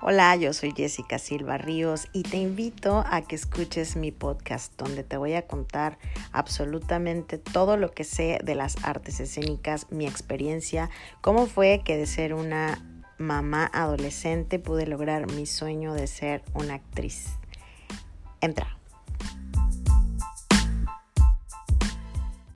Hola, yo soy Jessica Silva Ríos y te invito a que escuches mi podcast donde te voy a contar absolutamente todo lo que sé de las artes escénicas, mi experiencia, cómo fue que de ser una mamá adolescente pude lograr mi sueño de ser una actriz. Entra.